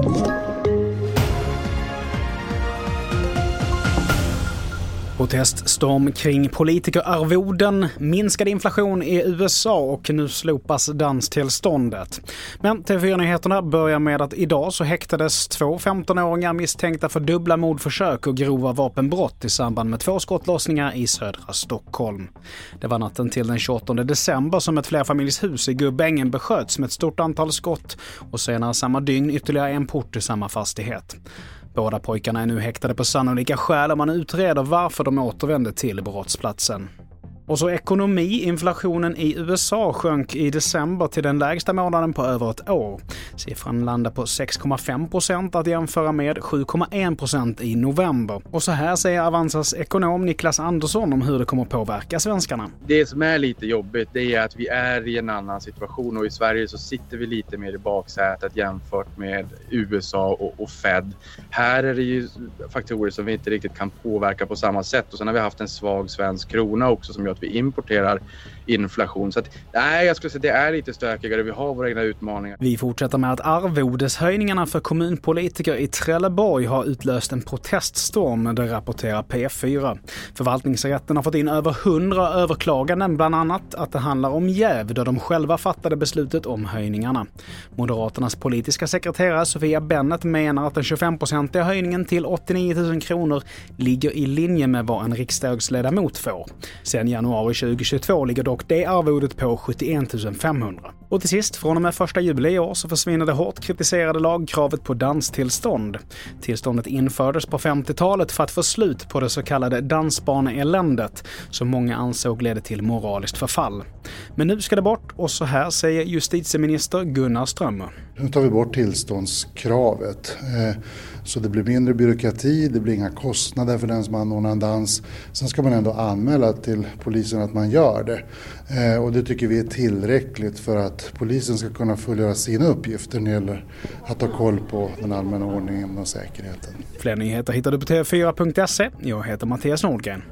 you. Proteststorm kring politikerarvoden, minskad inflation i USA och nu slopas danstillståndet. Men TV4-nyheterna börjar med att idag så häktades två 15-åringar misstänkta för dubbla mordförsök och grova vapenbrott i samband med två skottlossningar i södra Stockholm. Det var natten till den 28 december som ett flerfamiljshus i Gubbängen besköts med ett stort antal skott och senare samma dygn ytterligare en port i samma fastighet. Båda pojkarna är nu häktade på sannolika skäl och man utreder varför de återvände till brottsplatsen. Och så ekonomi. Inflationen i USA sjönk i december till den lägsta månaden på över ett år. Siffran landar på 6,5 procent att jämföra med 7,1 procent i november. Och så här säger Avanzas ekonom Niklas Andersson om hur det kommer påverka svenskarna. Det som är lite jobbigt det är att vi är i en annan situation och i Sverige så sitter vi lite mer i baksätet jämfört med USA och, och Fed. Här är det ju faktorer som vi inte riktigt kan påverka på samma sätt och sen har vi haft en svag svensk krona också som gör att vi importerar inflation. Så att, nej, jag skulle säga att det är lite stökigare. Vi har våra egna utmaningar. Vi fortsätter med att arvodeshöjningarna för kommunpolitiker i Trelleborg har utlöst en proteststorm, det rapporterar P4. Förvaltningsrätten har fått in över 100 överklaganden, bland annat att det handlar om jäv då de själva fattade beslutet om höjningarna. Moderaternas politiska sekreterare Sofia Bennet menar att den 25-procentiga höjningen till 89 000 kronor ligger i linje med vad en riksdagsledamot får. Sen januari 2022 ligger dock det arvodet på 71 500. Och till sist, från och med 1 juli i år så försvinner det hårt kritiserade lagkravet på danstillstånd. Tillståndet infördes på 50-talet för att få slut på det så kallade dansbaneeländet som många ansåg ledde till moraliskt förfall. Men nu ska det bort och så här säger justitieminister Gunnar Strömmer. Nu tar vi bort tillståndskravet. Eh, så det blir mindre byråkrati, det blir inga kostnader för den som anordnar en dans. Sen ska man ändå anmäla till polisen att man gör det. Eh, och det tycker vi är tillräckligt för att polisen ska kunna fullgöra sina uppgifter när det gäller att ha koll på den allmänna ordningen och säkerheten. Fler nyheter hittar du på tv4.se. Jag heter Mattias Nordgren.